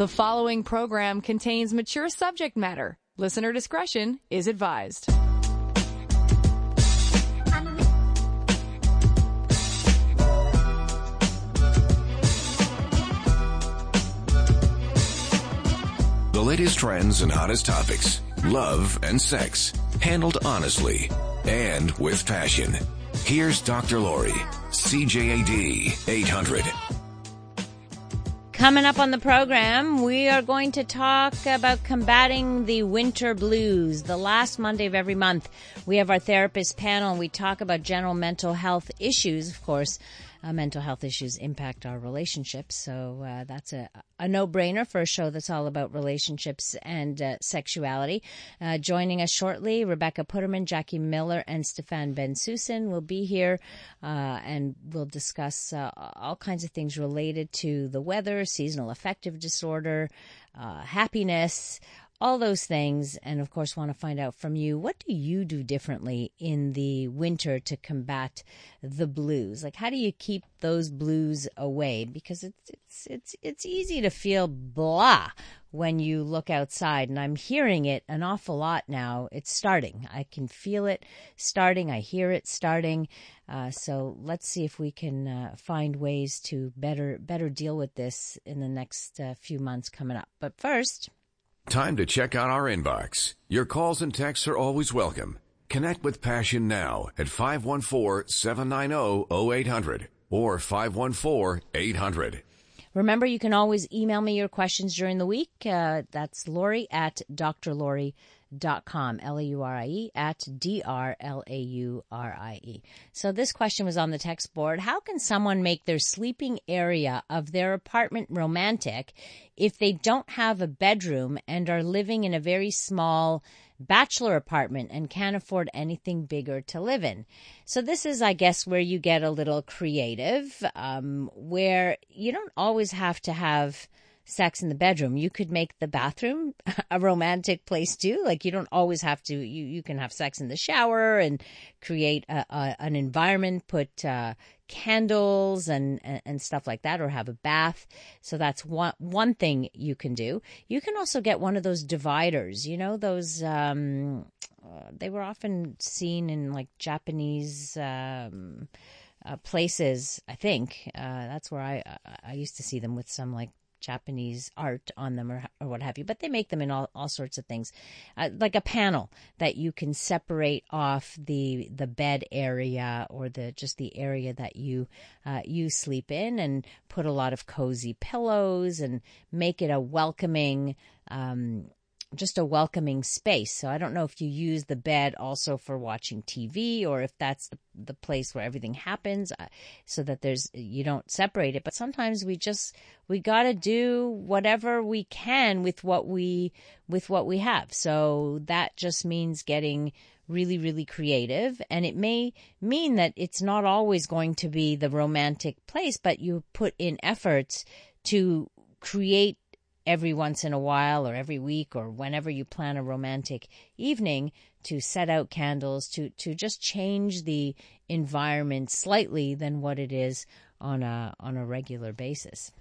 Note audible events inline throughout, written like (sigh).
The following program contains mature subject matter. Listener discretion is advised. The latest trends and hottest topics, love and sex, handled honestly and with passion. Here's Dr. Laurie, CJAD 800. Coming up on the program, we are going to talk about combating the winter blues. The last Monday of every month, we have our therapist panel and we talk about general mental health issues, of course uh, mental health issues impact our relationships. So uh, that's a, a no-brainer for a show that's all about relationships and uh, sexuality. Uh, joining us shortly, Rebecca Putterman, Jackie Miller, and Stefan Bensusan will be here, uh, and we'll discuss uh, all kinds of things related to the weather, seasonal affective disorder, happiness, all those things. And of course, want to find out from you what do you do differently in the winter to combat the blues? Like, how do you keep those blues away? Because it's, it's, it's, it's easy to feel blah when you look outside. And I'm hearing it an awful lot now. It's starting. I can feel it starting. I hear it starting. Uh, so let's see if we can uh, find ways to better, better deal with this in the next uh, few months coming up. But first, Time to check out our inbox. Your calls and texts are always welcome. Connect with Passion now at 514-790-0800 or 514-800. Remember, you can always email me your questions during the week. Uh, that's Laurie at drlaurie.com dot com, L-A-U-R-I-E at D-R-L-A-U-R-I-E. So this question was on the text board. How can someone make their sleeping area of their apartment romantic if they don't have a bedroom and are living in a very small bachelor apartment and can't afford anything bigger to live in. So this is, I guess, where you get a little creative, um, where you don't always have to have sex in the bedroom. You could make the bathroom (laughs) a romantic place too. Like you don't always have to, you, you can have sex in the shower and create a, a, an environment, put, uh, candles and, and, and stuff like that or have a bath. So that's one, one thing you can do. You can also get one of those dividers, you know, those, um, uh, they were often seen in like Japanese, um, uh, places, I think. Uh, that's where I, I used to see them with some like Japanese art on them or, or what have you, but they make them in all, all sorts of things, uh, like a panel that you can separate off the the bed area or the just the area that you uh, you sleep in, and put a lot of cozy pillows and make it a welcoming. Um, just a welcoming space. So I don't know if you use the bed also for watching TV or if that's the, the place where everything happens uh, so that there's, you don't separate it. But sometimes we just, we got to do whatever we can with what we, with what we have. So that just means getting really, really creative. And it may mean that it's not always going to be the romantic place, but you put in efforts to create every once in a while or every week or whenever you plan a romantic evening to set out candles to to just change the environment slightly than what it is on a on a regular basis.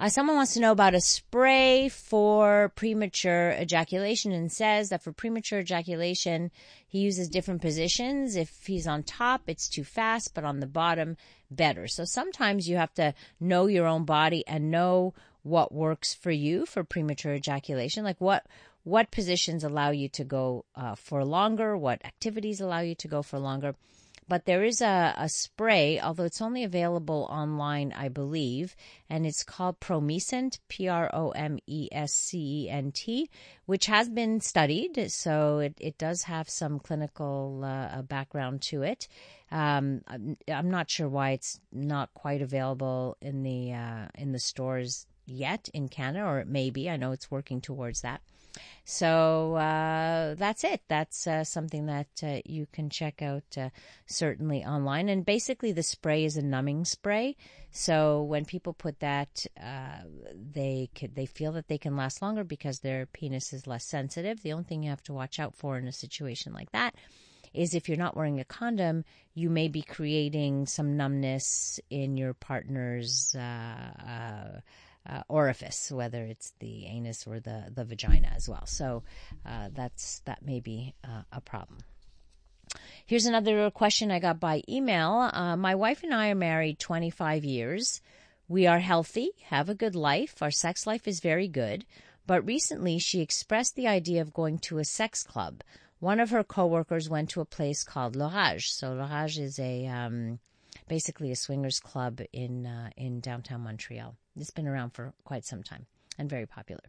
Uh, someone wants to know about a spray for premature ejaculation and says that for premature ejaculation, he uses different positions. If he's on top, it's too fast, but on the bottom, better. So sometimes you have to know your own body and know what works for you for premature ejaculation. Like what what positions allow you to go uh, for longer? What activities allow you to go for longer? But there is a, a spray, although it's only available online, I believe, and it's called Promescent, P-R-O-M-E-S-C-E-N-T, which has been studied, so it, it does have some clinical uh, background to it. Um, I'm, I'm, not sure why it's not quite available in the uh, in the stores yet in Canada, or it may be. I know it's working towards that. So uh, that's it. That's uh, something that uh, you can check out uh, certainly online. And basically, the spray is a numbing spray. So when people put that, uh, they could, they feel that they can last longer because their penis is less sensitive. The only thing you have to watch out for in a situation like that is if you're not wearing a condom, you may be creating some numbness in your partner's uh, uh, orifice, whether it's the anus or the, the vagina as well. So uh, that's that may be uh, a problem. Here's another question I got by email. Uh, my wife and I are married 25 years. We are healthy, have a good life. Our sex life is very good. But recently she expressed the idea of going to a sex club. One of her coworkers went to a place called L'Orage. So L'Orage is a um, basically a swingers club in uh, in downtown Montreal. It's been around for quite some time and very popular.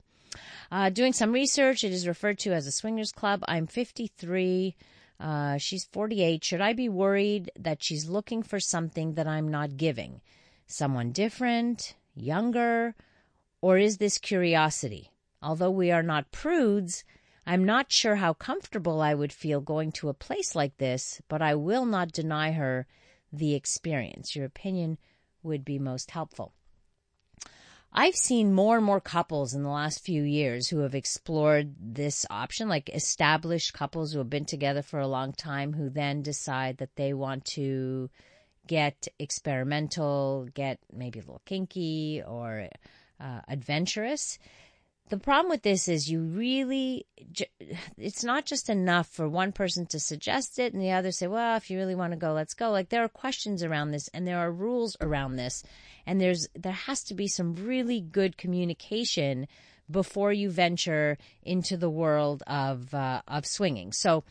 Uh, doing some research, it is referred to as a swingers club. I'm 53. Uh, she's 48. Should I be worried that she's looking for something that I'm not giving? Someone different, younger, or is this curiosity? Although we are not prudes, I'm not sure how comfortable I would feel going to a place like this, but I will not deny her the experience. Your opinion would be most helpful. I've seen more and more couples in the last few years who have explored this option, like established couples who have been together for a long time who then decide that they want to get experimental, get maybe a little kinky or uh, adventurous. The problem with this is you really, it's not just enough for one person to suggest it and the other say, well, if you really want to go, let's go. Like there are questions around this and there are rules around this. And there's, there has to be some really good communication before you venture into the world of, uh, of swinging. So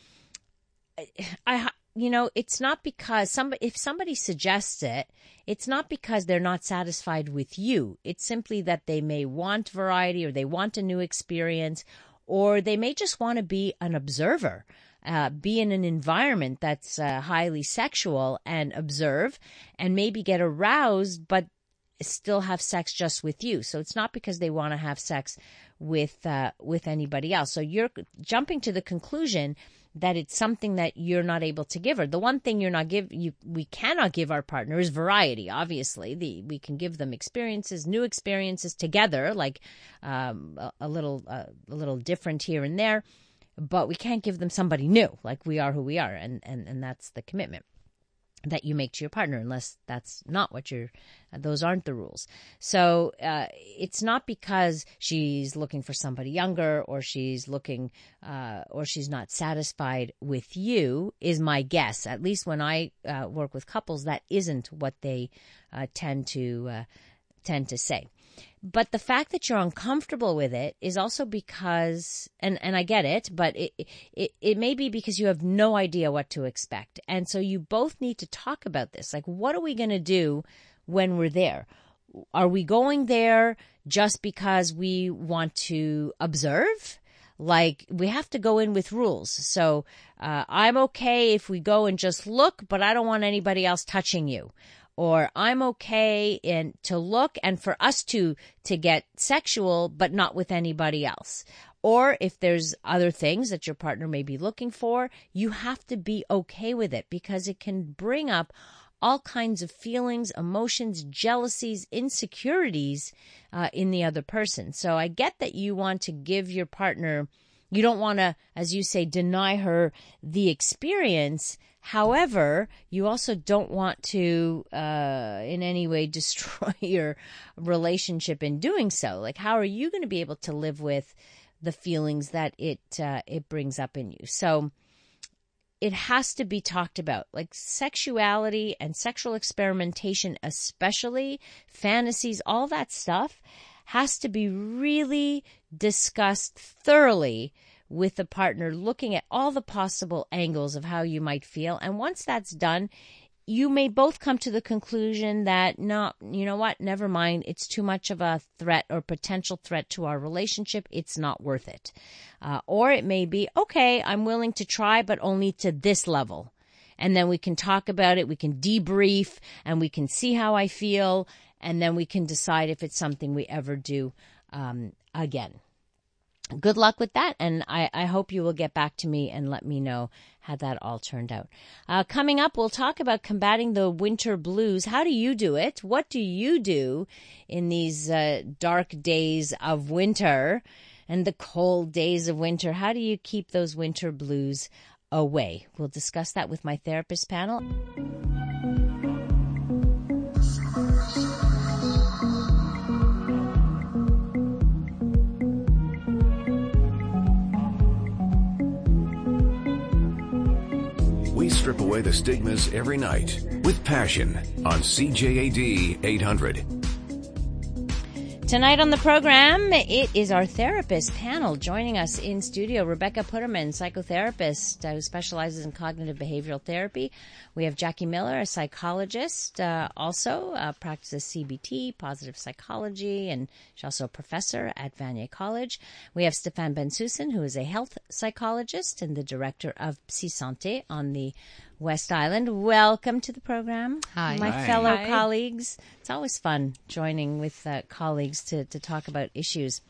I, you know, it's not because somebody, if somebody suggests it, it's not because they're not satisfied with you. It's simply that they may want variety or they want a new experience or they may just want to be an observer. Uh, be in an environment that's uh, highly sexual and observe and maybe get aroused, but still have sex just with you. So it's not because they want to have sex with uh, with anybody else. So you're jumping to the conclusion that it's something that you're not able to give her. The one thing you're not give you we cannot give our partner is variety. Obviously, the we can give them experiences, new experiences together, like um, a, a, little uh, a little different here and there, but we can't give them somebody new. Like we are who we are, and and and that's the commitment that you make to your partner unless that's not what you're those aren't the rules. So uh, it's not because she's looking for somebody younger or she's looking uh, or she's not satisfied with you is my guess. At least when i uh, work with couples that isn't what they uh, tend to uh, tend to say but the fact that you're uncomfortable with it is also because, and, and I get it, but it, it, it may be because you have no idea what to expect. And so you both need to talk about this. Like, what are we going to do when we're there? Are we going there just because we want to observe? like we have to go in with rules. So uh, I'm okay if we go and just look, but I don't want anybody else touching you or I'm okay in to look and for us to to get sexual but not with anybody else. Or if there's other things that your partner may be looking for, you have to be okay with it because it can bring up all kinds of feelings, emotions, jealousies, insecurities uh, in the other person. So I get that you want to give your partner, you don't want to, as you say, deny her the experience. However, you also don't want to, uh, in any way (laughs) destroy your relationship in doing so. Like, how are you going to be able to live with the feelings that it, uh, it brings up in you? So, it has to be talked about. Like sexuality and sexual experimentation, especially fantasies, all that stuff has to be really discussed thoroughly with the partner, looking at all the possible angles of how you might feel. And once that's done, you may both come to the conclusion that no, you know what, never mind. It's too much of a threat or potential threat to our relationship. It's not worth it. Uh, or it may be, okay, I'm willing to try, but only to this level. And then we can talk about it. We can debrief and we can see how I feel. And then we can decide if it's something we ever do um, again good luck with that. And I, I, hope you will get back to me and let me know how that all turned out. Uh, coming up, we'll talk about combating the winter blues. How do you do it? What do you do in these uh, dark days of winter and the cold days of winter? How do you keep those winter blues away? We'll discuss that with my therapist panel. Strip away the stigmas every night with passion on CJAD 800. Tonight on the program, it is our therapist panel joining us in studio. Rebecca Putterman, psychotherapist uh, who specializes in cognitive behavioral therapy. We have Jackie Miller, a psychologist, uh, also uh, practices CBT, positive psychology, and she's also a professor at Vanier College. We have Stefan Bensusan, who is a health psychologist and the director of Psy Santé on the West Island. Welcome to the program. Hi. My Hi. fellow Hi. colleagues. It's always fun joining with uh, colleagues to, to talk about issues.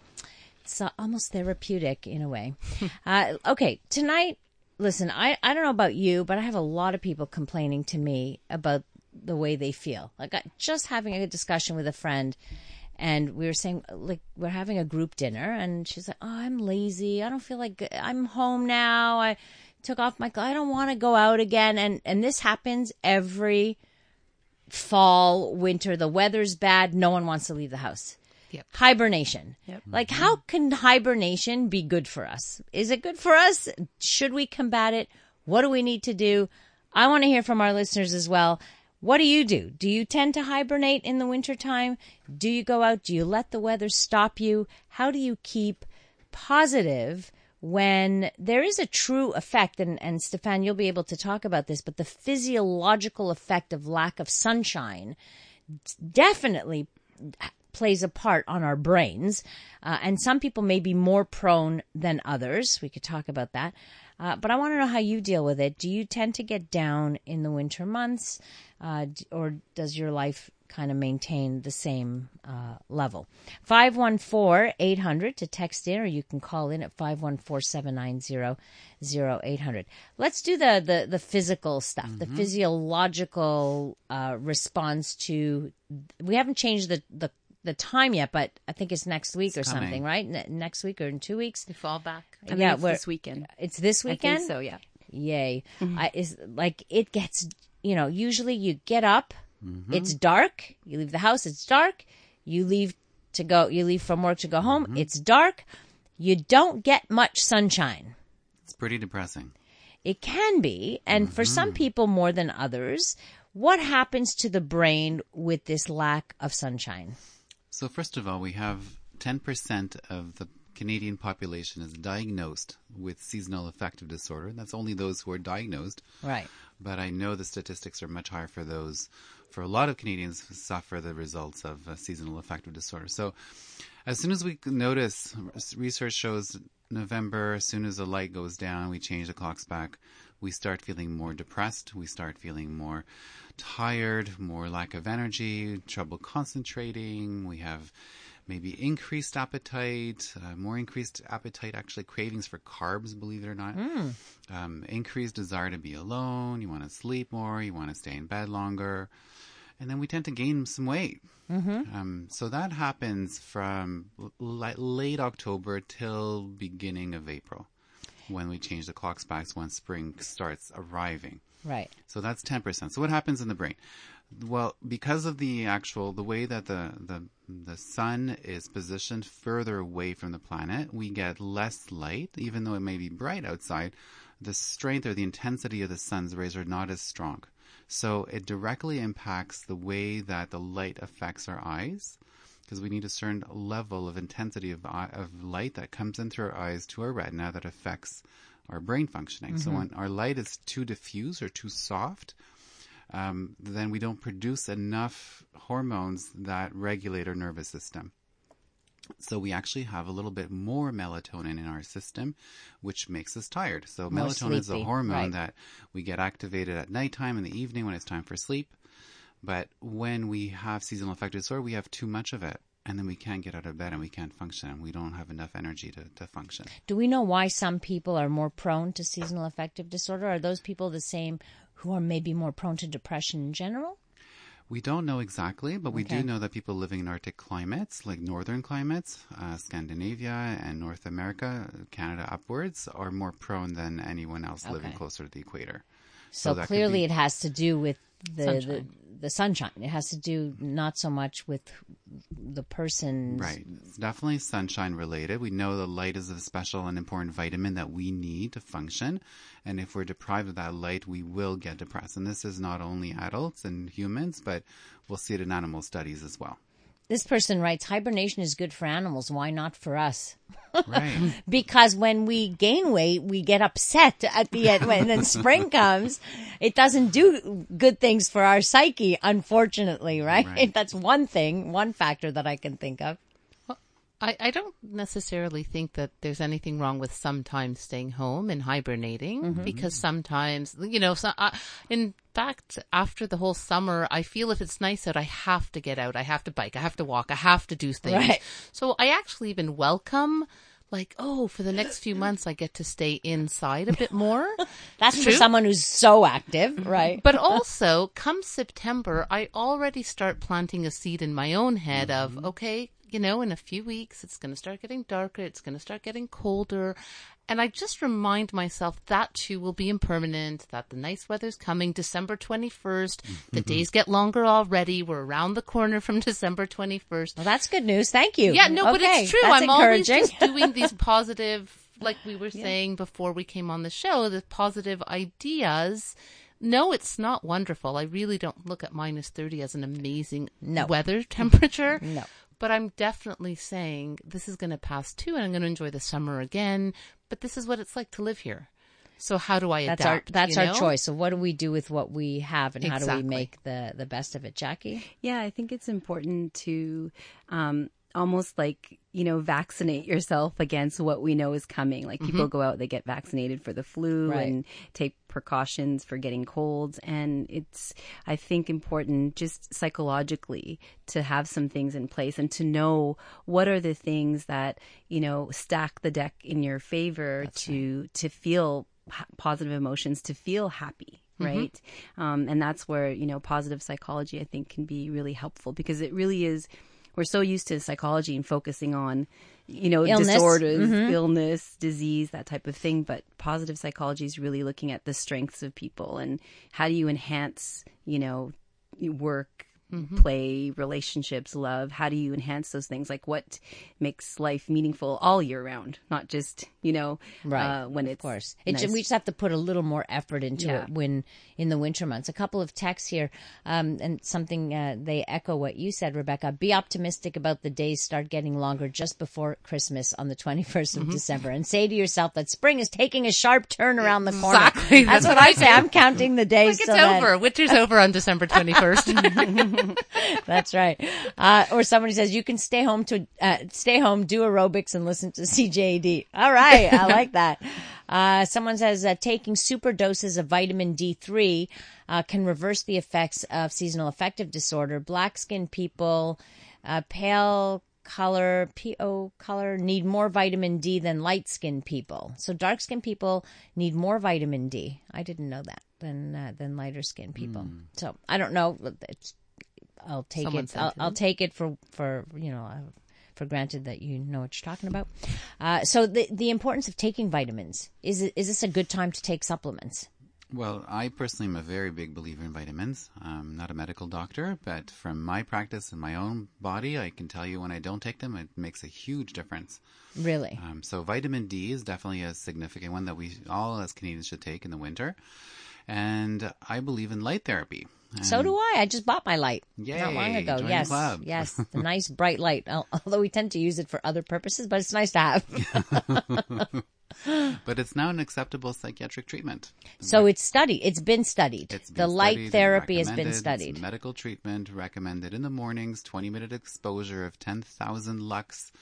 It's uh, almost therapeutic in a way. (laughs) uh, okay, tonight, listen, I, I don't know about you, but I have a lot of people complaining to me about the way they feel. Like, I, just having a discussion with a friend and we were saying like we're having a group dinner and she's like oh i'm lazy i don't feel like i'm home now i took off my i don't want to go out again and and this happens every fall winter the weather's bad no one wants to leave the house Yep. hibernation Yep. like mm-hmm. how can hibernation be good for us is it good for us should we combat it what do we need to do i want to hear from our listeners as well what do you do? Do you tend to hibernate in the wintertime? Do you go out? Do you let the weather stop you? How do you keep positive when there is a true effect? And, and Stefan, you'll be able to talk about this, but the physiological effect of lack of sunshine definitely plays a part on our brains. Uh, and some people may be more prone than others. We could talk about that. Uh, but I want to know how you deal with it. Do you tend to get down in the winter months, uh, or does your life kind of maintain the same uh, level? 514 800 to text in, or you can call in at 514 790 0800. Let's do the, the, the physical stuff, the physiological uh, response to. We haven't changed the, the the time yet, but I think it's next week or coming. something, right? Ne- next week or in two weeks. We fall back. I Yeah, yeah, it's this weekend. It's this I weekend. think so, yeah. Yay! I, is like it gets. You know, usually you get up, Mm-hmm. it's dark. You leave the house, it's dark. You leave to go. You leave from work to go home. Mm-hmm. It's dark. You don't get much sunshine. It's pretty depressing. It can be, and for mm-hmm. some people more than others. What happens to the brain with this lack of sunshine? So first of all, we have 10% of the Canadian population is diagnosed with seasonal affective disorder. That's only those who are diagnosed. Right. But I know the statistics are much higher for those. For a lot of Canadians who suffer the results of uh, seasonal affective disorder. So, as soon as we notice, research shows November, as soon as the light goes down, we change the clocks back. We start feeling more depressed. We start feeling more tired, more lack of energy, trouble concentrating. We have maybe increased appetite, uh, more increased appetite, actually cravings for carbs, believe it or not. Um, increased desire to be alone. You want to sleep more. You want to stay in bed longer. And then we tend to gain some weight. Mm-hmm. Um, so that happens from l- late October till beginning of April when we change the clocks back once spring starts arriving. Right. So that's 10%. So what happens in the brain? Well, because of the actual, the way that the, the, the sun is positioned further away from the planet, we get less light, even though it may be bright outside. The strength or the intensity of the sun's rays are not as strong. So it directly impacts the way that the light affects our eyes because we need a certain level of intensity of, eye- of light that comes in through our eyes to our retina that affects our brain functioning. So when our light is too diffuse or too soft, um, then we don't produce enough hormones that regulate our nervous system. So we actually have a little bit more melatonin in our system, which makes us tired. So More melatonin is a hormone right. that we get activated at nighttime in the evening when it's time for sleep. But when we have seasonal affective disorder, we have too much of it. And then we can't get out of bed and we can't function and we don't have enough energy to, to function. Do we know why some people are more prone to seasonal affective disorder? Are those people the same who are maybe more prone to depression in general? We don't know exactly, but we Okay. do know that people living in Arctic climates, like northern climates, uh, Scandinavia and North America, Canada upwards, are more prone than anyone else living closer to the equator. So, that clearly, be- it has to do with the, the Sunshine. the sunshine. It has to do not so much with the person. Right. It's definitely sunshine related. We know the light is a special and important vitamin that we need to function. And if we're deprived of that light, we will get depressed. And this is not only adults and humans, but we'll see it in animal studies as well. This person writes, hibernation is good for animals. Why not for us? (laughs) Right. Because when we gain weight, we get upset at the end. When then (laughs) spring comes, it doesn't do good things for our psyche, unfortunately, right? Right. (laughs) That's one thing, one factor that I can think of. I, I don't necessarily think that there's anything wrong with sometimes staying home and hibernating mm-hmm. because sometimes, you know, so, uh, in fact, after the whole summer, I feel if it's nice out, I have to get out. I have to bike. I have to walk. I have to do things. Right. So I actually even welcome, like, oh, for the next few months, I get to stay inside a bit more. (laughs) That's for True. someone who's so active, mm-hmm. right? But also, come September, I already start planting a seed in my own head of, mm-hmm. okay, you know, in a few weeks, it's going to start getting darker, it's going to start getting colder. And I just remind myself that too will be impermanent, that the nice weather's coming December 21st. Mm-hmm. The days get longer already. We're around the corner from (laughs) December 21st. Well, that's good news. Thank you. Yeah, no, but it's true. That's I'm always just (laughs) doing these positive, like we were saying before we came on the show, the positive ideas. No, it's not wonderful. I really don't look at minus 30 as an amazing No. weather temperature. No. But I'm definitely saying this is going to pass too, and I'm going to enjoy the summer again. But this is what it's like to live here. So how do I That's adapt? our that's you our choice. So what do we do with what we have, and how do we make the the best of it, Jackie? Yeah, I think it's important to um, almost like, you know, vaccinate yourself against what we know is coming. Like people go out, they get vaccinated for the flu Right. and take precautions for getting colds. And it's, I think, important just psychologically to have some things in place and to know what are the things that, you know, stack the deck in your favor to, to feel positive emotions, to feel happy right? Um, and that's where you know positive psychology I think can be really helpful because it really is. We're so used to psychology and focusing on you know Illness. disorders, mm-hmm. illness, disease, that type of thing. But positive psychology is really looking at the strengths of people and how do you enhance you know work. Play, relationships, love. How do you enhance those things? Like what makes life meaningful all year round, not just you know Right. uh, when of it's course. It, nice. We just have to put a little more effort into Yeah. it when in the winter months. A couple of texts here, um, and something uh, they echo what you said, Rebecca. Be optimistic about the days start getting longer just before Christmas on the twenty Mm-hmm. of December, and say to yourself that spring is taking a sharp turn around the corner. Exactly. That's, what I say. I'm counting the days. Like so it's that- over. Winter's over on December 21st. (laughs) (laughs) (laughs) That's right. Uh, or somebody says you can stay home to uh, stay home, do aerobics, and listen to CJAD. All right, I (laughs) like that. Uh, someone says uh, taking super doses of vitamin D3 uh, can reverse the effects of seasonal affective disorder. Black skinned people, uh, pale color, PO color, need more vitamin D than light skinned people. So dark skinned people need more vitamin D. I didn't know that than uh, than lighter skinned people. So I don't know. It's I'll take Someone it. I'll, I'll take it for for you know uh, for granted that you know what you're talking about. Uh, so the the importance of taking vitamins is it, is this a good time to take supplements? Well, I personally am a very big believer in vitamins. I'm not a medical doctor, but from my practice and my own body, I can tell you when I don't take them, it makes a huge difference. Really? Um, so vitamin D is definitely a significant one that we all as Canadians should take in the winter. And I believe in light therapy. So do I. I just bought my light not long ago. join the yes, yes, (laughs) the nice bright light. Although we tend to use it for other purposes, but it's nice to have. (laughs) (laughs) But it's now an acceptable psychiatric treatment. so it's studied. It's been studied. It's the been light studied and therapy has been recommended. It's studied. medical treatment recommended in the mornings, 20 minute exposure of 10,000 lux.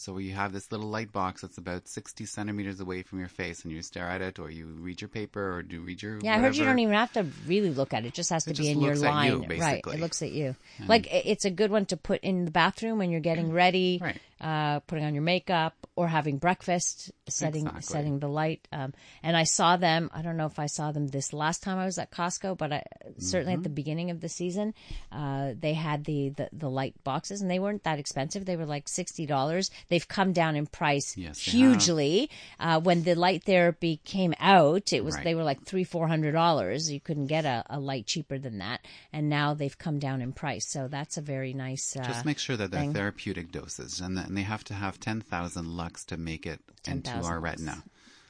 So you have this little light box that's about 60 centimeters away from your face and you stare at it or you read your paper or do read your Yeah, I heard you don't even have to really look at it. It just has to It be just in your at you, line. right. It looks at you. Like it's a good one to put in the bathroom when you're getting ready. Right. Uh, putting on your makeup, or having breakfast, setting Exactly. setting the light. Um, and I saw them. I don't know if I saw them this last time I was at Costco, but I, certainly Mm-hmm. at the beginning of the season, uh, they had the, the the light boxes, and they weren't that expensive. They were like sixty dollars. They've come down in price Yes, hugely. Uh, when the light therapy came out, it was Right. they were like three four hundred dollars. You couldn't get a, a light cheaper than that, and now they've come down in price. So that's a very nice. Uh, Just make sure that they're thing. therapeutic doses, and, that, and they have to have ten thousand lux to make it into our lux. retina.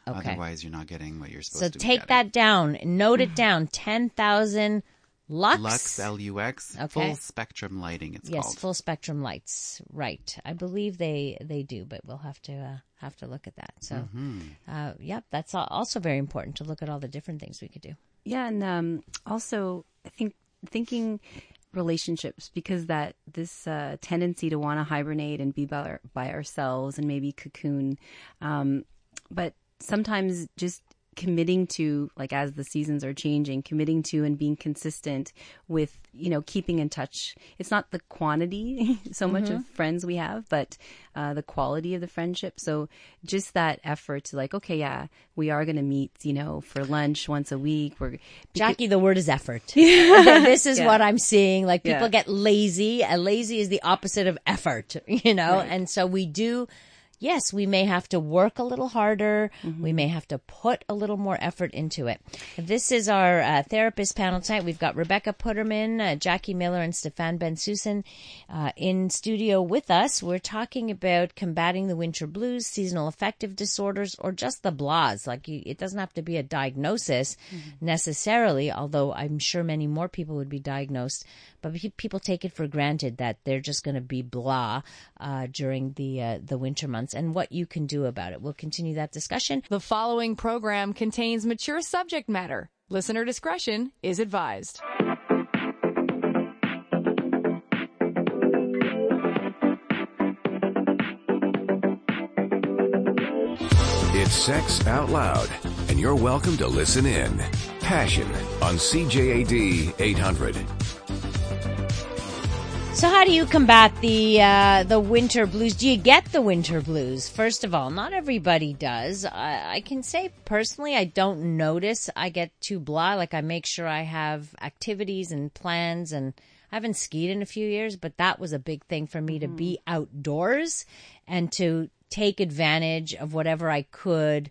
Okay. Otherwise, you're not getting what you're supposed so to. So take getting. that down. Note it (sighs) down. Ten thousand lux. Lux L U X Okay. full spectrum lighting. It's Yes, called. full spectrum lights. Right. I believe they they do, but we'll have to uh, have to look at that. So, Mm-hmm. uh, yep, that's also very important to look at all the different things we could do. Yeah, and um, also I think thinking relationships because that this uh, tendency to want to hibernate and be by, by ourselves and maybe cocoon, um, but sometimes just committing to like as the seasons are changing committing to and being consistent with you know keeping in touch it's not the quantity (laughs) so much of friends we have but uh, the quality of the friendship so just that effort to like okay yeah we are going to meet you know for lunch once a week we're Jackie, the word is effort. (laughs) this is Yeah. what I'm seeing. Like people Yeah. get lazy. And lazy is the opposite of effort, (laughs) you know? And so we do, yes, we may have to work a little harder. We may have to put a little more effort into it. This is our uh, therapist panel tonight. We've got Rebecca Putterman, uh, Jackie Miller, and Stefan Bensusan uh, in studio with us. We're talking about combating the winter blues, seasonal affective disorders, or just the blahs. Like you, it doesn't have to be a diagnosis necessarily, although I'm sure many more people would be diagnosed. But people take it for granted that they're just going to be blah uh, during the uh, the winter months, and what you can do about it. We'll continue that discussion. The following program contains mature subject matter. Listener discretion is advised. It's Sex Out Loud, and you're welcome to listen in. Passion on CJAD 800. So, how do you combat the uh, the winter blues? Do you get the winter blues? First of all, not everybody does. I, I can say personally, I don't notice I get too blah. Like I make sure I have activities and plans, and I haven't skied in a few years, but that was a big thing for me to be outdoors and to take advantage of whatever I could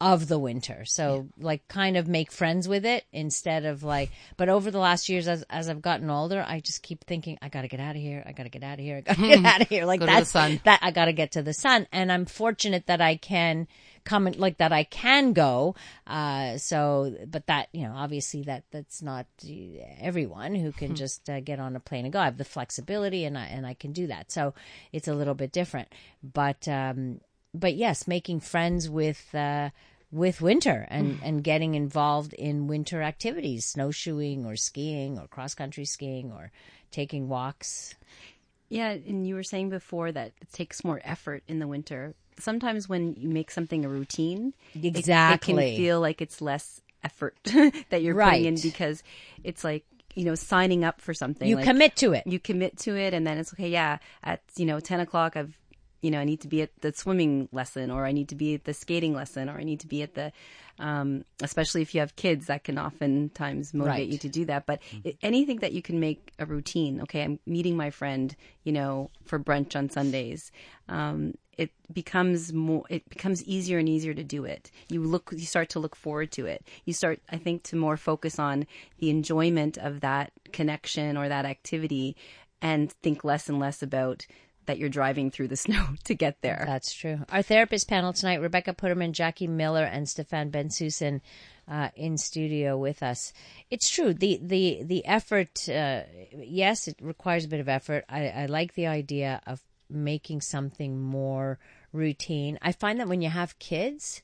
of the winter. So like kind of make friends with it instead of like but over the last years as as I've gotten older, I just keep thinking I got to get out of here. I got to get out of here. I got to get (laughs) out of here. Like Go that's sun. that I got to get to the sun and I'm fortunate that I can come and like that I can go uh so but that you know obviously that that's not everyone who can just uh, get on a plane and go I have the flexibility and I and I can do that so it's a little bit different but um but yes, making friends with uh, with winter and (sighs) and getting involved in winter activities, snowshoeing or skiing or cross country skiing or taking walks. Yeah, and you were saying before that it takes more effort in the winter. Sometimes when you make something a routine, it- it, can feel like it's less effort (laughs) that you're Right. putting in because it's like you know signing up for something. You like, commit to it. You commit to it, and then it's okay. Yeah, at you know ten o'clock, I've you know I need to be at the swimming lesson, or I need to be at the skating lesson, or I need to be at the. Um, especially if you have kids, that can oftentimes motivate Right. you to do that. But i anything that you can make a routine. Okay, I'm meeting my friend, you know, for brunch on Sundays. Um, it becomes more. It becomes easier and easier to do it. You look. You start to look forward to it. You start, I think, to more focus on the enjoyment of that connection or that activity, and think less and less about that you're driving through the (laughs) snow to get there. That's true. Our therapist panel tonight: Rebecca Putterman, Jackie Miller, and Stefan Bensusan. Uh, in studio with us, it's true. the the The effort, uh, yes, it requires a bit of effort. I, I like the idea of making something more routine. I find that when you have kids,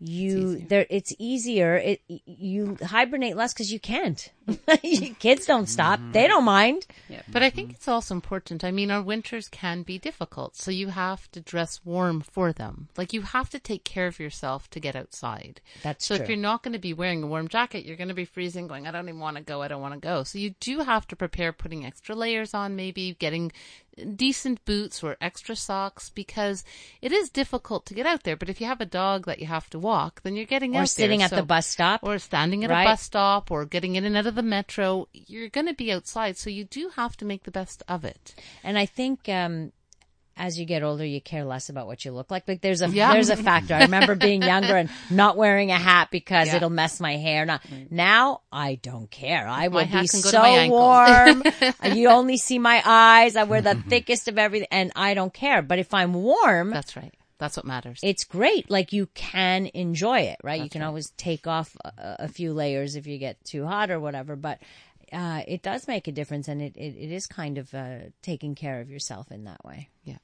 you there it's easier. It you hibernate less because you can't. (laughs) kids don't stop; mm-hmm. they don't mind. yeah But I think it's also important. I mean, our winters can be difficult, so you have to dress warm for them. Like you have to take care of yourself to get outside. That's so true. if you're not going to be wearing a warm jacket, you're going to be freezing, going, I don't even want to go. I don't want to go. So you do have to prepare putting extra layers on, maybe getting decent boots or extra socks because it is difficult to get out there. But if you have a dog that you have to walk, then you're getting Or out sitting there. at the bus stop. or standing at right? a bus stop or getting in and out of the metro. You're going to be outside, so you do have to make the best of it. And I think um, as you get older, you care less about what you look like. Like there's a Yeah. there's a factor. I remember being younger and (laughs) not wearing a hat because Yeah. it'll mess my hair. Not now, I don't care. I will be can go to so warm. (laughs) you only see my eyes. I wear the (laughs) thickest of everything, and I don't care. But if I'm warm, That's right. That's what matters. it's great. Like you can enjoy it, right? you can right. always take off a, a few layers if you get too hot or whatever, but uh, it does make a difference, and it, it, it is kind of uh, taking care of yourself in that way. yeah.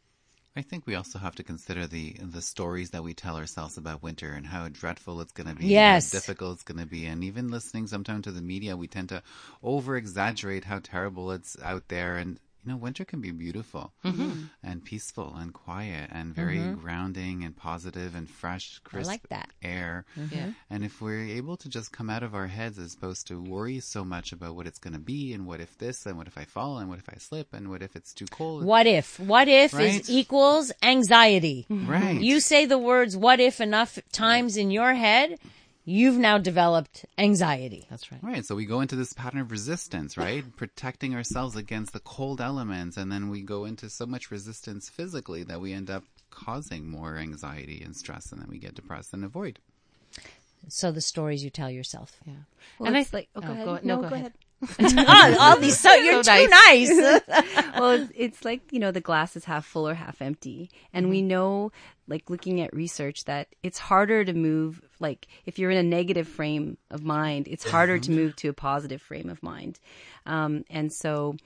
I think we also have to consider the the stories that we tell ourselves about winter and how dreadful it's going to be, Yes. how difficult it's going to be, and even listening sometimes to the media, we tend to over exaggerate how terrible it's out there. And you know, winter can be beautiful mm-hmm. and peaceful and quiet and very mm-hmm. grounding and positive and fresh, crisp like that. air. Mm-hmm. Yeah. And if we're able to just come out of our heads as opposed to worry so much about what it's going to be and what if this and what if I fall and what if I slip and what if it's too cold. What if? What if Right. is equals anxiety. Right. You say the words what if enough times in your head, you've now developed anxiety. That's right. Right. So we go into this pattern of resistance, right? Protecting ourselves against the cold elements. And then we go into so much resistance physically that we end up causing more anxiety and stress. And then we get depressed and avoid. So the stories you tell yourself. Yeah. Well, and it's I like, oh, oh, go ahead. go- no, no, go, go ahead. (laughs) oh, all these so you're So too nice. (laughs) (laughs) well, it's, it's like, you know, the glass is half full or half empty. And we know, like looking at research, that it's harder to move, like if you're in a negative frame of mind, it's harder to move to a positive frame of mind. Um, and so,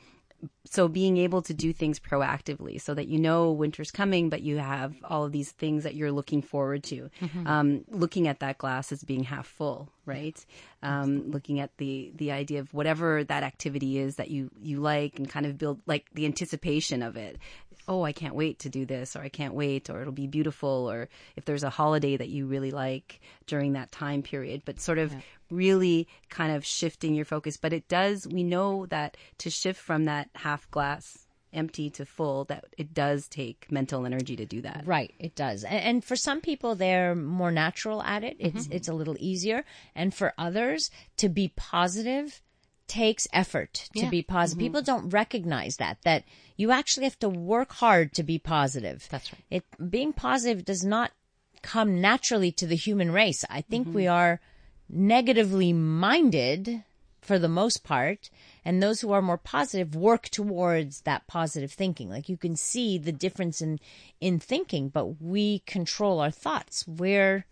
so being able to do things proactively so that you know winter's coming, but you have all of these things that you're looking forward to. Um, looking at that glass as being half full, right? Um, looking at the the idea of whatever that activity is that you you like and kind of build like the anticipation of it. Oh, I can't wait to do this, or I can't wait, or it'll be beautiful, or if there's a holiday that you really like during that time period, but sort of really kind of shifting your focus. But it does, we know that to shift from that half glass empty to full, that it does take mental energy to do that. Right, it does. And, and for some people, they're more natural at it. It's Mm-hmm. it's a little easier, and for others, to be positive takes effort to Yeah. Mm-hmm. be positive. People don't recognize that that you actually have to work hard to be positive. That's right. It being positive does not come naturally to the human race. I think Mm-hmm. we are negatively minded for the most part and those who are more positive work towards that positive thinking. Like you can see the difference in in thinking but we control our thoughts. Where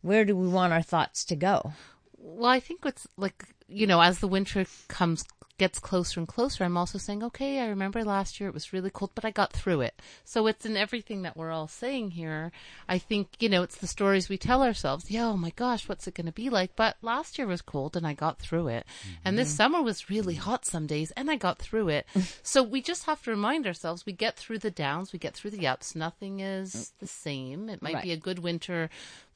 where do we want our thoughts to go? Well, I think it's like you know, as the winter comes gets closer and closer, I'm also saying, okay, I remember last year it was really cold, but I got through it. So it's in everything that we're all saying here. I think you know, it's the stories we tell ourselves. Yeah, oh my gosh, what's it going to be like? But last year was cold and I got through it, and this mm-hmm. summer was really hot some days and I got through it. (laughs) so we just have to remind ourselves we get through the downs, we get through the ups. Nothing is mm. the same. It might Right. be a good winter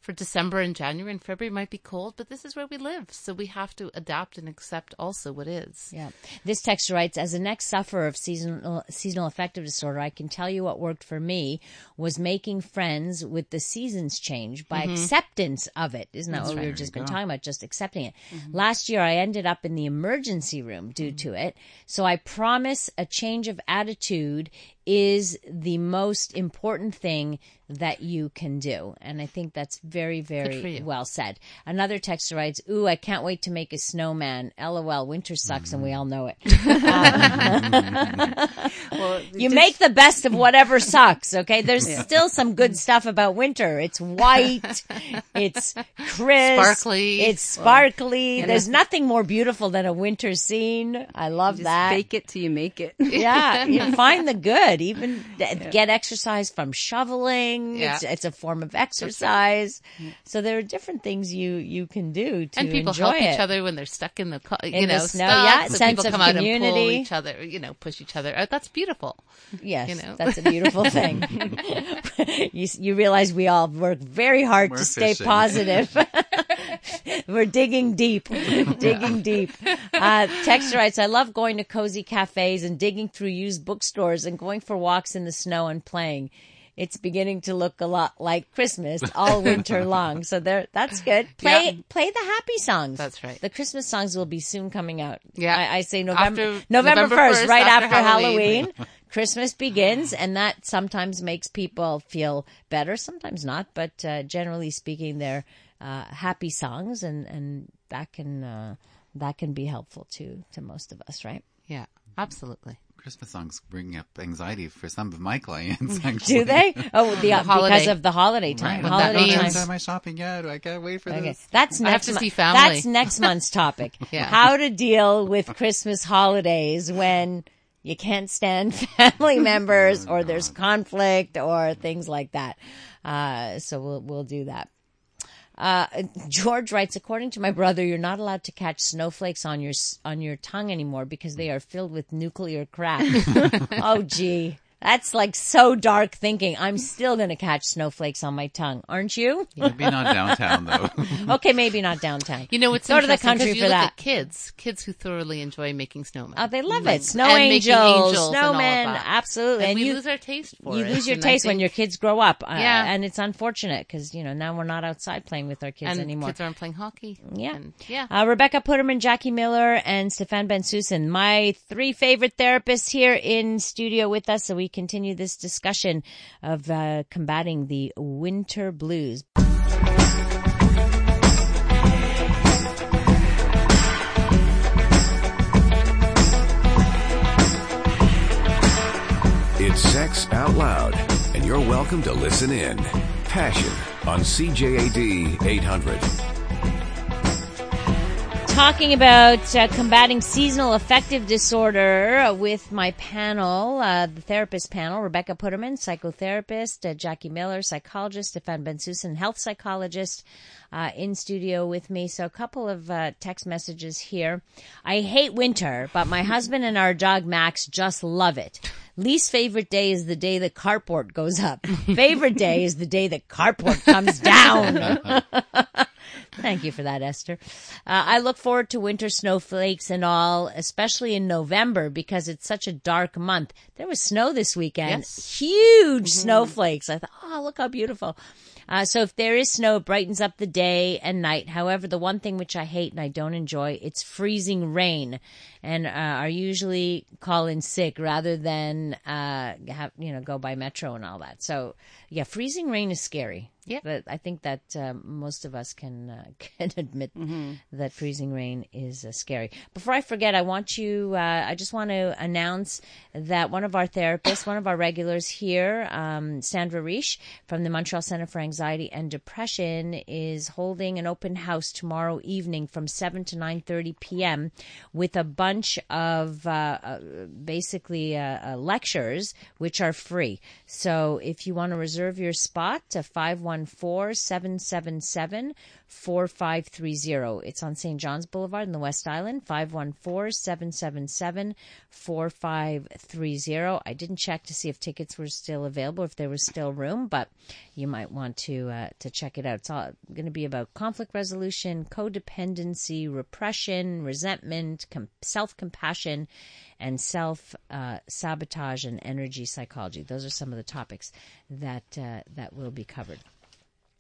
for December and January and February might be cold, but this is where we live. So we have to adapt and accept also what is. Yeah. This text writes, as a next sufferer of seasonal, seasonal affective disorder, I can tell you what worked for me was making friends with the seasons change by mm-hmm. acceptance of it. Isn't that what we've just been talking about? Just accepting it. Mm-hmm. Last year, I ended up in the emergency room due mm-hmm. to it. So I promise a change of attitude is the most important thing that you can do. And I think that's very, very well said. Another texter writes, Ooh, I can't wait to make a snowman. LOL, winter sucks and we all know it. (laughs) Well, (laughs) You make the best of whatever sucks, okay? There's still some good stuff about winter. It's white, (laughs) it's crisp, Sparkly. it's sparkly. There's nothing more beautiful than a winter scene. I love just that. fake it till you make it. Yeah, you find the good. Even (laughs) th- get exercise from shoveling. It's, Yeah. it's a form of exercise. So there are different things you you can do to and people enjoy help it. each other when they're stuck in the you In the know snow, stuck, yeah, so sense people of come out and pull community. each other, you know, push each other. out. That's beautiful. Yes, you know. that's a beautiful (laughs) thing. (laughs) you, you realize we all work very hard We're to stay fishing. positive. We're digging deep, digging deep. Uh, Texter writes, I love going to cozy cafes and digging through used bookstores and going for walks in the snow and playing. It's beginning to look a lot like Christmas all winter (laughs) long. So there, that's good. Play, Yeah. play the happy songs. That's right. The Christmas songs will be soon coming out. Yeah. I, I say November, After- November, November 1st, 1st, right after, after Halloween. Halloween. (laughs) (laughs) Christmas begins, and that sometimes makes people feel better, sometimes not, but uh, generally speaking, they're uh, happy songs, and, and that can uh, that can be helpful to to most of us, right? Yeah, absolutely. Christmas songs bring up anxiety for some of my clients. Actually. Do they? Oh, the, uh, because holiday. of the holiday time. What that holiday means. time. Haven't done my shopping yet. I can't wait for Okay, this. that's I have next. to mo- see family. That's next month's topic. (laughs) Yeah. How to deal with Christmas holidays when you can't stand (laughs) family (laughs) members, or there's conflict, or things like that. Uh, so we'll we'll do that. Uh, George writes, according to my brother, you're not allowed to catch snowflakes on your on your tongue anymore because they are filled with nuclear crap. (laughs) oh, gee, that's like so dark thinking. I'm still going to catch snowflakes on my tongue, aren't you? Maybe not downtown though. (laughs) okay, maybe not downtown. You know, it's Go to the country you for look that. At kids, kids who thoroughly enjoy making snowmen. Oh, they love Like, it. Snow and angels, angels and all of snowmen, that. absolutely. And, And we you- lose our taste for you it. You lose your and I taste when your kids grow up. Uh, Yeah. And it's unfortunate because, you know, now we're not outside playing with our kids and anymore. kids aren't playing hockey. Yeah. And, yeah. Uh, Rebecca Putterman, Jackie Miller, and Stefan Bensusan, my three favorite therapists here in studio with us. So we continue this discussion of uh, combating the winter blues. It's Sex Out Loud, and you're welcome to listen in. Passion on CJAD 800. Talking about uh, combating seasonal affective disorder with my panel, uh, the therapist panel, Rebecca Putterman, psychotherapist, uh, Jackie Miller, psychologist, Stefan Bensusan, health psychologist, uh, in studio with me. So a couple of uh, text messages here. I hate winter, but my husband and our dog Max just love it. Least favorite day is the day the carport goes up. Favorite day is the day the carport comes down. (laughs) Thank you for that, Esther. Uh, I look forward to winter snowflakes and all, especially in November because it's such a dark month. There was snow this weekend. Yes. Huge snowflakes. I thought, oh, look how beautiful. Uh, so if there is snow, it brightens up the day and night. However, the one thing which I hate and I don't enjoy, it's freezing rain, and uh, I usually call in sick rather than uh, have you know go by metro and all that. So yeah, freezing rain is scary. Yeah. but I think that um, most of us can uh, (laughs) can admit that freezing rain is uh, scary. Before I forget, I want you. Uh, I just want to announce that one of our therapists, one of our regulars here, um, Sandra Reish from the Montreal Center for Anxiety and Depression, is holding an open house tomorrow evening from seven to nine thirty p.m. with a bunch of uh, uh, basically uh, lectures which are free. So if you want to reserve your spot, to 514-777 4530. It's on St. John's Boulevard in the West Island, 514-777 4530. I didn't check to see if tickets were still available, if there was still room, but you might want to uh, to check it out. It's all going to be about conflict resolution, codependency, repression, resentment, com- self-compassion, and self uh, sabotage and energy psychology. Those are some of the topics that uh, that will be covered.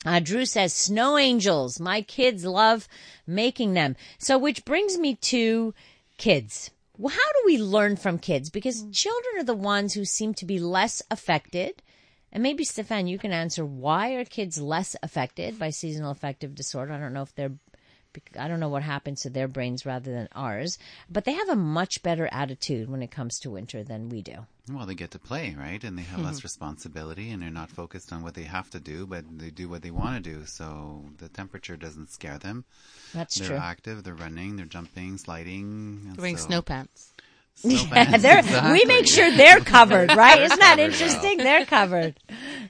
Uh, Drew says, snow angels. My kids love making them. So, which brings me to kids. Well, how do we learn from kids? Because children are the ones who seem to be less affected. And maybe, Stefan, you can answer why are kids less affected by seasonal affective disorder? I don't know if they're, I don't know what happens to their brains rather than ours, but they have a much better attitude when it comes to winter than we do. Well, they get to play, right? And they have less responsibility and they're not focused on what they have to do, but they do what they want to do. So the temperature doesn't scare them. That's they're true. active, they're running, they're jumping, sliding. and Wearing so- snow pants. Snow Yeah, pants, they're, exactly. we make sure they're covered, right? (laughs) Isn't that covered, interesting? They're covered.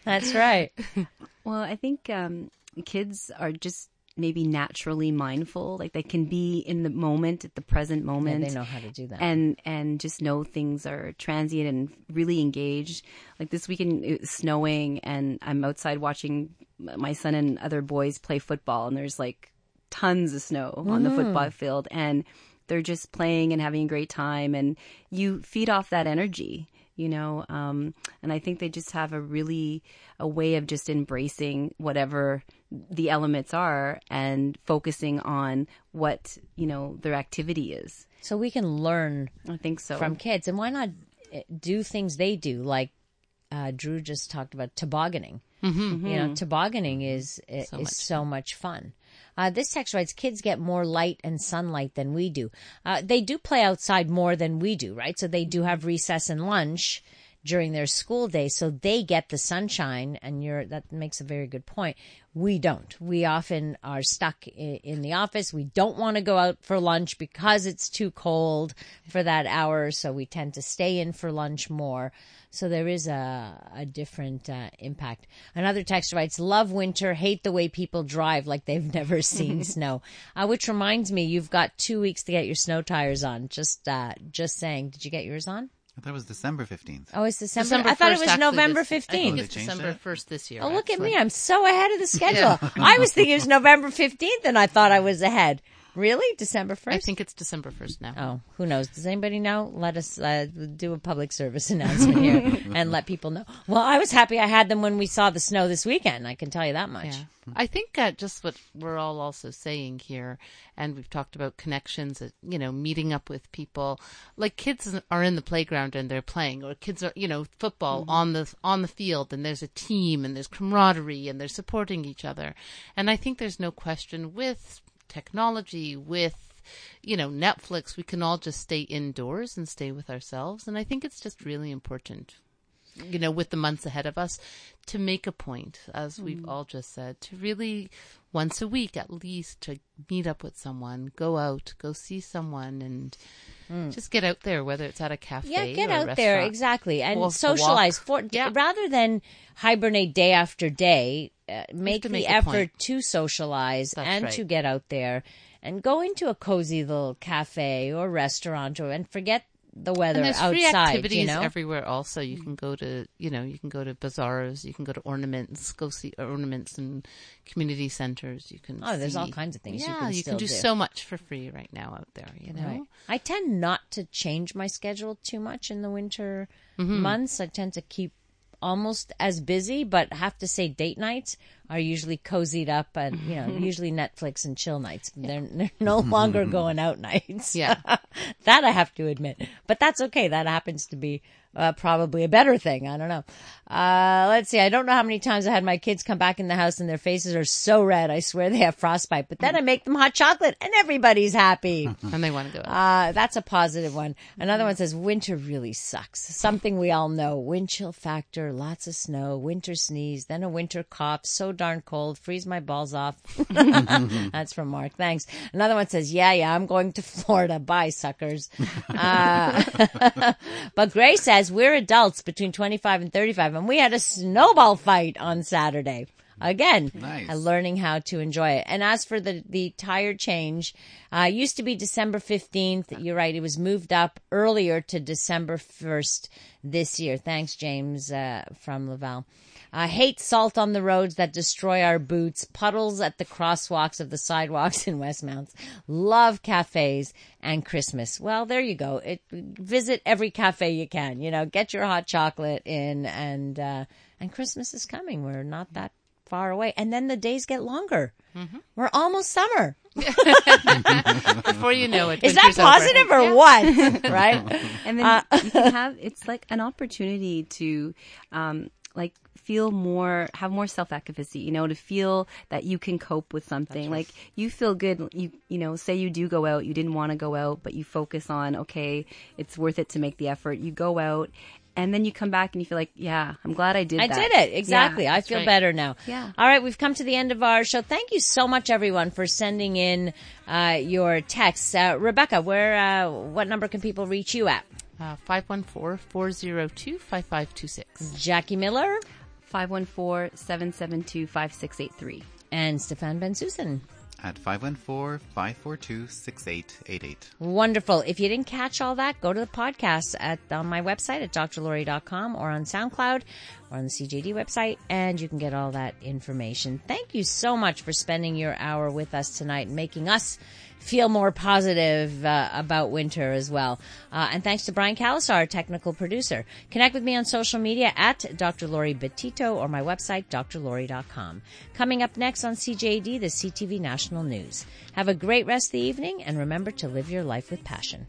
That's right. (laughs) Well, I think um, kids are just maybe naturally mindful. Like they can be in the moment, at the present moment. Yeah, they know how to do that. and and just know things are transient and really engaged. Like this weekend, it was snowing, and I'm outside watching my son and other boys play football, and there's like tons of snow on the mm. football field and they're just playing and having a great time and you feed off that energy you know um, and i think they just have a really a way of just embracing whatever the elements are and focusing on what you know their activity is So we can learn i think so from kids, and why not eh, do things they do? Like uh, Drew just talked about tobogganing. Mm-hmm. You know, tobogganing is is So much so much fun. Uh, this text writes, kids get more light and sunlight than we do. Uh, they do play outside more than we do, right? So they do have recess and lunch during their school day, so they get the sunshine. And you're that makes a very good point. We don't. We often are stuck in the office. We don't want to go out for lunch because it's too cold for that hour, so we tend to stay in for lunch more. So there is a, a different uh, impact. Another text writes, "Love winter, hate the way people drive like they've never (laughs) seen snow." Uh, which reminds me, you've got two weeks to get your snow tires on. Just, uh, just saying. Did you get yours on? That was December 15th. Oh, it's December. December I thought it 1st, was actually, November this- I think fifteenth. it's they changed December it? first this year. Oh, look at actually. me! I'm so ahead of the (laughs) schedule. I was thinking it was November fifteenth, and I thought I was ahead. Really, December 1st? I think it's December first now. Oh, who knows? Does anybody know? Let us uh, do a public service (laughs) announcement here (laughs) and let people know. Well, I was happy I had them when we saw the snow this weekend. I can tell you that much. Yeah. I think uh, just what we're all also saying here, and we've talked about connections, uh, you know, meeting up with people. Like kids are in the playground and they're playing, or kids are, you know, football on the on the field, and there's a team, and there's camaraderie, and they're supporting each other. And I think there's no question with technology, with you know Netflix, we can all just stay indoors and stay with ourselves. And I think it's just really important you know, with the months ahead of us, to make a point, as we've all just said, to really once a week at least to meet up with someone, go out, go see someone, and just get out there, whether it's at a cafe. Yeah, get out there exactly and walk. socialize. For Yeah. rather than hibernate day after day, uh, make the make effort to socialize That's and right. to get out there and go into a cozy little cafe or restaurant or and forget the weather And there's free outside. activities you know, everywhere. Also, you can go to you know you can go to bazaars, you can go to ornaments, go see ornaments and community centers. You can Oh, there's all kinds of things you Yeah, can you can do, do. so much for free right now out there. You know, Right. I tend not to change my schedule too much in the winter Mm-hmm. months. I tend to keep almost as busy, but have to say date nights are usually cozied up and, you know, (laughs) usually Netflix and chill nights. They're, they're no (laughs) longer going out nights. Yeah. (laughs) that I have to admit, but that's okay. That happens to be uh, probably a better thing. I don't know. Uh, let's see. I don't know how many times I had my kids come back in the house and their faces are so red. I swear they have frostbite, but then I make them hot chocolate and everybody's happy. and they want to go. Uh, that's a positive one. Another one says winter really sucks. Something we all know. Wind chill factor, lots of snow, winter sneeze, then a winter cough, so darn cold, freeze my balls off. (laughs) (laughs) that's from Mark. Thanks. Another one says, yeah, yeah, I'm going to Florida. Bye, suckers. (laughs) Uh, but Gray says we're adults between 25 and 35 and we had a snowball fight on Saturday. Again, Nice. uh, learning how to enjoy it. And as for the, the tire change, uh, used to be December 15th. You're right. It was moved up earlier to December 1st this year. Thanks, James, uh, from Laval. I hate salt on the roads that destroy our boots, puddles at the crosswalks of the sidewalks (laughs) in Westmounts. Love cafes and Christmas. Well, there you go. It, visit every cafe you can, you know, get your hot chocolate in and, uh, and Christmas is coming. We're not that far away. And then the days get longer. We're almost summer. (laughs) Before you know it, Is that winter's over. positive or what? (laughs) right? and then you can have it's like an opportunity to um like feel more have more self-efficacy you know to feel that you can cope with something like you feel good you you know say you do go out you didn't want to go out but you focus on okay it's worth it to make the effort you go out and then you come back and you feel like yeah i'm glad i did I that. did it. Exactly. Yeah. I feel right. better now. Yeah. All right. We've come to the end of our show. Thank you so much, everyone, for sending in uh, your texts. Uh, Rebecca, where, uh, what number can people reach you at? Uh, 514-402-5526. Jackie Miller 514-772-5683 and Stefan Bensusan. at 514-542-6888. Wonderful. If you didn't catch all that, go to the podcast at on my website at drlaurie.com or on SoundCloud or on the CJAD website, and you can get all that information. Thank you so much for spending your hour with us tonight and making us feel more positive uh, about winter as well. Uh, and thanks to Brian Callis, our technical producer. Connect with me on social media at Dr. Laurie Betito or my website, drlaurie.com. Coming up next on CJAD, the CTV National News. Have a great rest of the evening and remember to live your life with passion.